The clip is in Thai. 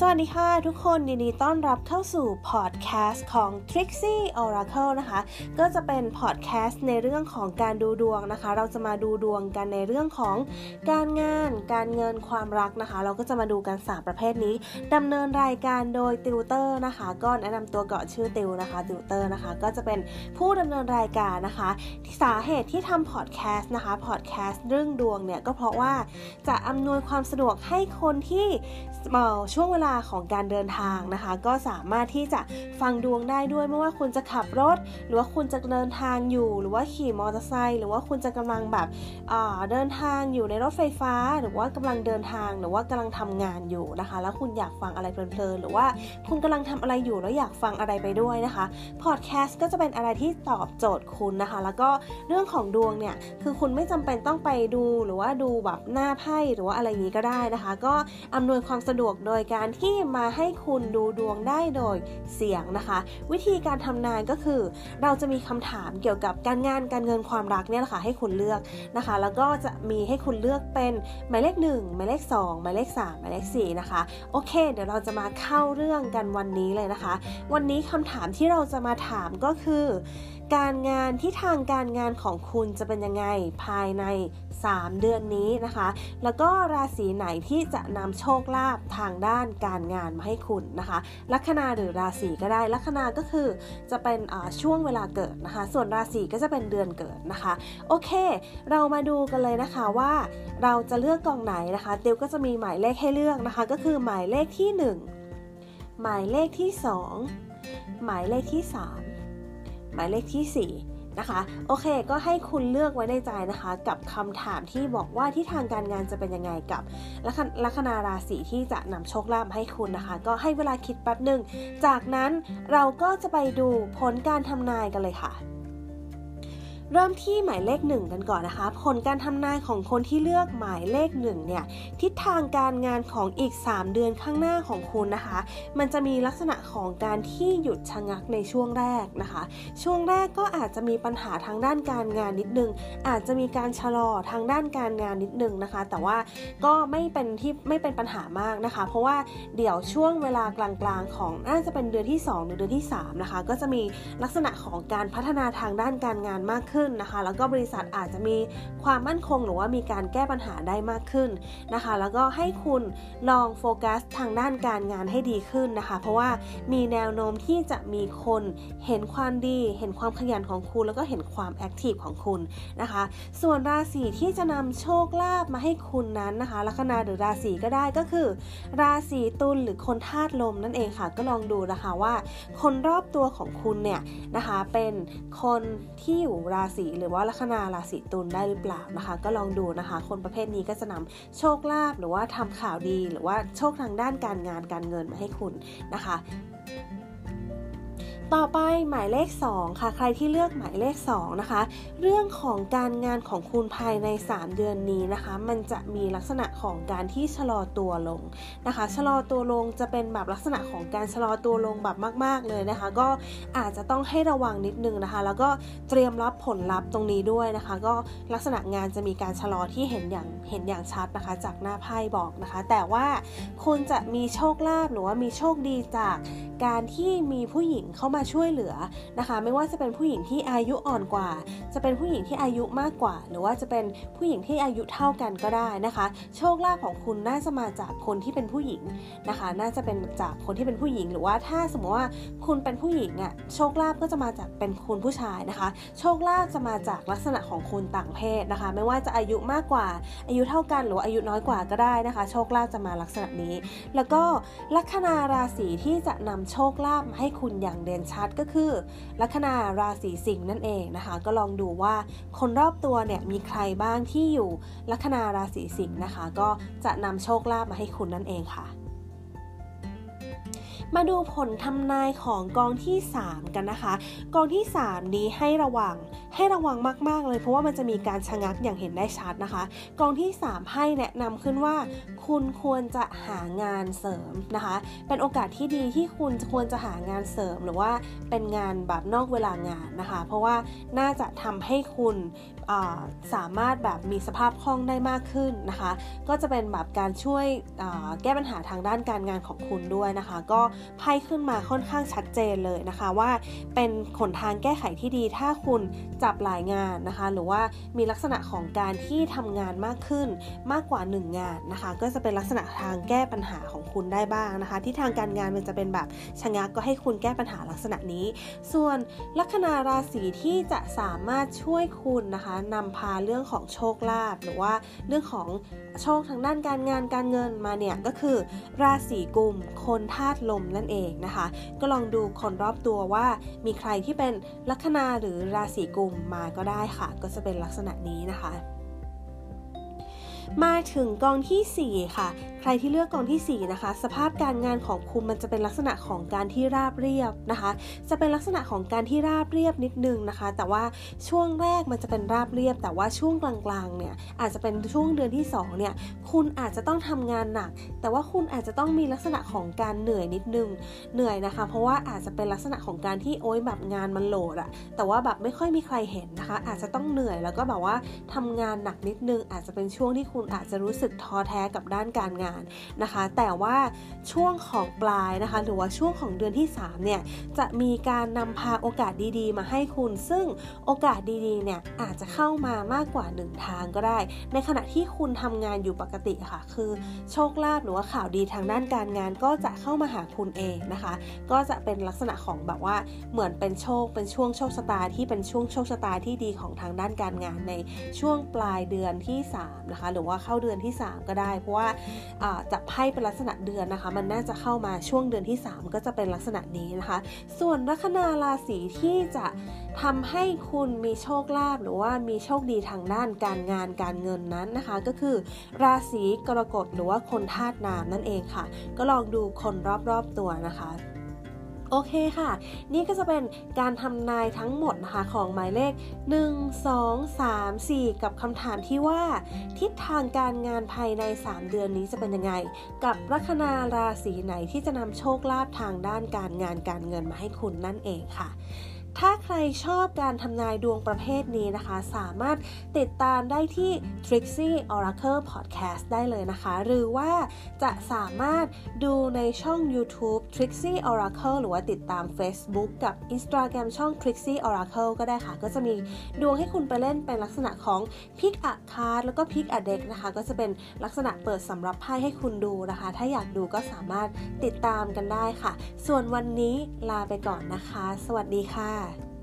สวัสดีค่ะทุกคนยินดีต้อนรับเข้าสู่พอดแคสต์ของ Trixie Oracle นะคะ ก็จะเป็นพอดแคสต์ในเรื่องของการดูดวงนะคะ เราจะมาดูดวงกันในเรื่องของการงาน การเงินความรักนะคะ เราก็จะมาดูกัน 3 ประเภทนี้ดำเนินรายการโดยติวเตอร์นะคะ ก็แนะนำตัวเก่อนชื่อติวนะคะติวเตอร์นะคะ ก็จะเป็นผู้ดำเนินรายการนะคะสาเหตุที่ทำพอดแคสต์นะคะพอดแคสต์เรื่องดวงเนี่ยก็เพราะว่าจะอำนวยความสะดวกให้คนที่ช่วงเวลาของการเดินทางนะคะ ก็สามารถที่จะฟังดวงได้ด้วยไม่ว่าคุณจะขับรถ หรือว่าคุณจะเดินทางอยู่ หรือว่าขี่มอเตอร์ไซค์หรือว่าคุณจะกำลังแบบเดินทางอยู่ในรถไฟฟ้า หรือว่ากำลังเดินทางหรือว่ากำลังทำงานอยู่นะคะ แล้วคุณอยากฟังอะไรเพลินๆหรือว่าคุณกำลังทำอะไรอยู่แล้วอยากฟังอะไรไปด้วยนะคะพอดแคสต์ก็จะเป็นอะไรที่ตอบโจทย์คุณนะคะ แล้วก็เรื่องของดวงเนี่ยคือคุณไม่จำเป็นต้องไปดูหรือว่าดูแบบหน้าไพ่หรือว่าอะไรอย่างนี้ก็ได้นะคะ ก็อำนวยความสะดวกโดยการที่มาให้คุณดูดวงได้โดยเสียงนะคะ วิธีการทำนายก็คือ เราจะมีคำถามเกี่ยวกับการงานการเงินความรักเนี่ยแหละค่ะให้คุณเลือกนะคะ แล้วก็จะมีให้คุณเลือกเป็นหมายเลข 1 หมายเลข 2 หมายเลข 3 หมายเลข 4 นะคะ โอเค เดี๋ยวเราจะมาเข้าเรื่องกันวันนี้เลยนะคะ วันนี้คำถามที่เราจะมาถามก็คือ การงานที่ทางการงานของคุณจะเป็นยังไงภายใน 3 เดือนนี้นะคะ แล้วก็ราศีไหนที่จะนำโชคลาภทางด้านการงานมาให้คุณนะคะลัคนาหรือราศีก็ได้ลัคนาก็คือจะเป็นช่วงเวลาเกิดนะคะ ส่วนราศีก็จะเป็นเดือนเกิดนะคะ โอเค เรามาดูกันเลยนะคะว่าเราจะเลือกกองไหนนะคะเตียวก็จะมีหมายเลขให้เลือกนะคะ ก็คือหมายเลขที่ 1 หมายเลขที่ 2 หมายเลขที่ 3 หมายเลขที่ 4 นะคะ โอเค ก็ให้คุณเลือกไว้ในใจนะคะ กับคำถามที่บอกว่าที่ทางการงานจะเป็นยังไงกับลัคนาราศีที่จะนำโชคลาภให้คุณนะคะ ก็ให้เวลาคิดแป๊บหนึ่ง จากนั้นเราก็จะไปดูผลการทำนายกันเลยค่ะ เริ่มที่หมายเลขหนึ่งกันก่อนนะคะ ผลการทำนายของคนที่เลือกหมายเลขหนึ่งเนี่ยทิศทางการงานของอีก 3 เดือนข้างหน้าของคุณนะคะ มันจะมีลักษณะของการที่หยุดชะงักในช่วงแรกนะคะ ช่วงแรกก็อาจจะมีปัญหาทางด้านการงานนิดนึง อาจจะมีการชะลอทางด้านการงานนิดนึงนะคะ แต่ว่าก็ไม่เป็นที่ไม่เป็นปัญหามากนะคะ เพราะว่าเดี๋ยวช่วงเวลากลางๆ ของน่าจะเป็นเดือนที่2หรือเดือนที่3นะคะก็จะมีลักษณะของการพัฒนาทางด้านการงานมากขึ้นขึ้นนะคะ แล้วก็บริษัทอาจจะมีความมั่นคงหรือว่ามีการแก้ปัญหาได้มากขึ้นนะคะ แล้วก็ให้คุณลองโฟกัสทางด้านการงานให้ดีขึ้นนะคะ เพราะว่ามีแนวโน้มที่จะมีคนเห็นความดี เห็นความขยันของคุณ แล้วก็เห็นความแอคทีฟของคุณนะคะ ส่วนราศีที่จะนำโชคลาภมาให้คุณนั้นนะคะลัคนาหรือราศีก็ได้ก็คือ ราศีตุลหรือคนธาตุลมนั่นเองค่ะ ก็ลองดูนะคะว่า คนรอบตัวของคุณเนี่ยนะคะเป็นคนที่อยู่ราศีหรือว่าลัคนาราศีตุลได้หรือเปล่านะคะ ก็ลองดูนะคะ คนประเภทนี้ก็จะนำโชคลาภหรือว่าทำข่าวดี หรือว่าโชคทางด้านการงานการเงินมาให้คุณนะคะ ต่อไปหมายเลข 2 ค่ะ ใครที่เลือกหมายเลข 2 นะคะ เรื่องของการงานของคุณภายใน 3 เดือนนี้นะคะ มันจะมีลักษณะของการที่ชะลอตัวลงนะคะ ชะลอตัวลงจะเป็นแบบลักษณะของการชะลอตัวลงแบบมาก ๆ เลยนะคะ ก็อาจจะต้องให้ระวังนิดนึงนะคะ แล้วก็เตรียมรับผลลัพธ์ตรงนี้ด้วยนะคะ ก็ลักษณะงานจะมีการชะลอที่เห็นอย่างเห็นอย่างชัดนะคะ จากหน้าไพ่บอกนะคะ แต่ว่าคุณจะมีโชคลาภหรือว่ามีโชคดีจากการที่มีผู้หญิงเข้ามาาช่วยเหลือนะคะ ไม่ว่าจะเป็นผู้หญิงที่อายุอ่อนกว่า จะเป็นผู้หญิงที่อายุมากกว่า หรือว่าจะเป็นผู้หญิงที่อายุเท่ากันก็ได้นะคะ โชคลาภของคุณน่าจะมาจากคนที่เป็นผู้หญิงนะคะ น่าจะเป็นจากคนที่เป็นผู้หญิง หรือว่าถ้าสมมติว่าคุณเป็นผู้หญิงอะ่ะโชคลาภก็จะมาจากเป็นคุณผู้ชายนะคะ โชคลาภจะมาจากลักษณะของคุณต่างเพศนะคะ ไม่ว่าจะอายุมากกว่า อายุเท่ากันหรืออายุน้อยกว่าก็ได้นะคะ โชคลาภจะมาลักษณะนี้ แล้วก็ลัคนาราศีที่จะนำโชคลาภให้คุณอย่างเด่นชัดก็คือลัคนาราศีสิงห์นั่นเองนะคะ ก็ลองดูว่าคนรอบตัวเนี่ยมีใครบ้างที่อยู่ลัคนาราศีสิงห์นะคะ ก็จะนำโชคลาภมาให้คุณนั่นเองค่ะมาดูผลทำนายของกองที่ 3 กันนะคะ กองที่ 3 นี้ให้ระวัง ให้ระวังมาก ๆ เลยเพราะว่ามันจะมีการชะงักอย่างเห็นได้ชัดนะคะ กองที่ 3 ให้แนะนำขึ้นว่า คุณควรจะหางานเสริมนะคะ เป็นโอกาสที่ดีที่คุณควรจะหางานเสริมหรือว่าเป็นงานแบบนอกเวลางานนะคะ เพราะว่าน่าจะทำให้คุณสามารถแบบมีสภาพคล่องได้มากขึ้นนะคะ ก็จะเป็นแบบการช่วยแก้ปัญหาทางด้านการงานของคุณด้วยนะคะ ก็ไพ่ขึ้นมาค่อนข้างชัดเจนเลยนะคะว่าเป็นขนทางแก้ไขที่ดีถ้าคุณจับหลายงานนะคะ หรือว่ามีลักษณะของการที่ทำงานมากขึ้นมากกว่า 1 งานนะคะ ก็จะเป็นลักษณะทางแก้ปัญหาของคุณได้บ้างนะคะ ที่ทางการงานมันจะเป็นแบบชะงักก็ให้คุณแก้ปัญหาลักษณะนี้ ส่วนลัคนาราศีที่จะสามารถช่วยคุณนะคะนำพาเรื่องของโชคลาภหรือว่าเรื่องของโชคทางด้านการงานการเงินมาเนี่ยก็คือ ราศีกุมคนธาตุลมนั่นเองนะคะ ก็ลองดูคนรอบตัวว่ามีใครที่เป็นลัคนาหรือราศีกุมมาก็ได้ค่ะ ก็จะเป็นลักษณะนี้นะคะ มาถึงกองที่ 4 ค่ะ ใครที่เลือกกองที่ 4 นะคะ สภาพการงานของคุณมันจะเป็นลักษณะของการที่ราบเรียบนะคะ จะเป็นลักษณะของการที่ราบเรียบนิดนึงนะคะ แต่ว่าช่วงแรกมันจะเป็นราบเรียบ แต่ว่าช่วงกลางๆเนี่ยอาจจะเป็นช่วงเดือนที่ 2 เนี่ย คุณอาจจะต้องทำงานหนัก แต่ว่าคุณอาจจะต้องมีลักษณะของการเหนื่อยนิดนึง เหนื่อยนะคะ เพราะว่าอาจจะเป็นลักษณะของการที่โอ๊ยแบบงานมันโหลดอะแต่ว่าแบบไม่ค่อยมีใครเห็นนะคะ อาจจะต้องเหนื่อยแล้วก็แบบว่าทำงานหนักนิดนึง อาจจะเป็นช่วงที่คุณคุณอาจจะรู้สึกท้อแท้กับด้านการงานนะคะ แต่ว่าช่วงของปลายนะคะ หรือว่าช่วงของเดือนที่3เนี่ยจะมีการนำพาโอกาสดีๆ มาให้คุณ ซึ่งโอกาสดีๆเนี่ยอาจจะเข้ามามากกว่า 1 ทางก็ได้ ในขณะที่คุณทำงานอยู่ปกติค่ะ คือโชคลาภหรือว่าข่าวดีทางด้านการงานก็จะเข้ามาหาคุณเองนะคะ ก็จะเป็นลักษณะของแบบว่าเหมือนเป็นโชคเป็นช่วงโชคชะตาที่เป็นช่วงโชคชะตาที่ดีของทางด้านการงานในช่วงปลายเดือนที่3นะคะหรือว่าเข้าเดือนที่ 3 ก็ได้ เพราะว่าจับไพ่เป็นลักษณะเดือนนะคะ มันน่าจะเข้ามาช่วงเดือนที่ 3 ก็จะเป็นลักษณะนี้นะคะ ส่วนลัคนาราศีที่จะทำให้คุณมีโชคลาภหรือว่ามีโชคดีทางด้านการงานการเงินนั้นนะคะ ก็คือราศีกรกฎหรือว่าคนธาตุน้ำนั่นเองค่ะ ก็ลองดูคนรอบๆตัวนะคะ โอเคค่ะ นี่ก็จะเป็นการทำนายทั้งหมดนะคะของหมายเลข 1 2 3 4 กับคำถามที่ว่า ทิศทางการงานภายใน 3 เดือนนี้จะเป็นยังไง กับลัคนาราศีไหนที่จะนำโชคลาภทางด้านการงานการเงินมาให้คุณนั่นเองค่ะ ถ้าใครชอบการทำนายดวงประเภทนี้นะคะ สามารถติดตามได้ที่ Trixie Oracle Podcast ได้เลยนะคะ หรือว่าจะสามารถดูในช่อง YouTube Trixie Oracle หรือว่าติดตาม Facebook กับ Instagram ช่อง Trixie Oracle ก็ได้ค่ะ ก็จะมีดวงให้คุณไปเล่นเป็นลักษณะของ Pick a Card แล้วก็ Pick a Deck นะคะ ก็จะเป็นลักษณะเปิดสำหรับไพ่ให้คุณดูนะคะ ถ้าอยากดูก็สามารถติดตามกันได้ค่ะ ส่วนวันนี้ลาไปก่อนนะคะ สวัสดีค่ะ拜。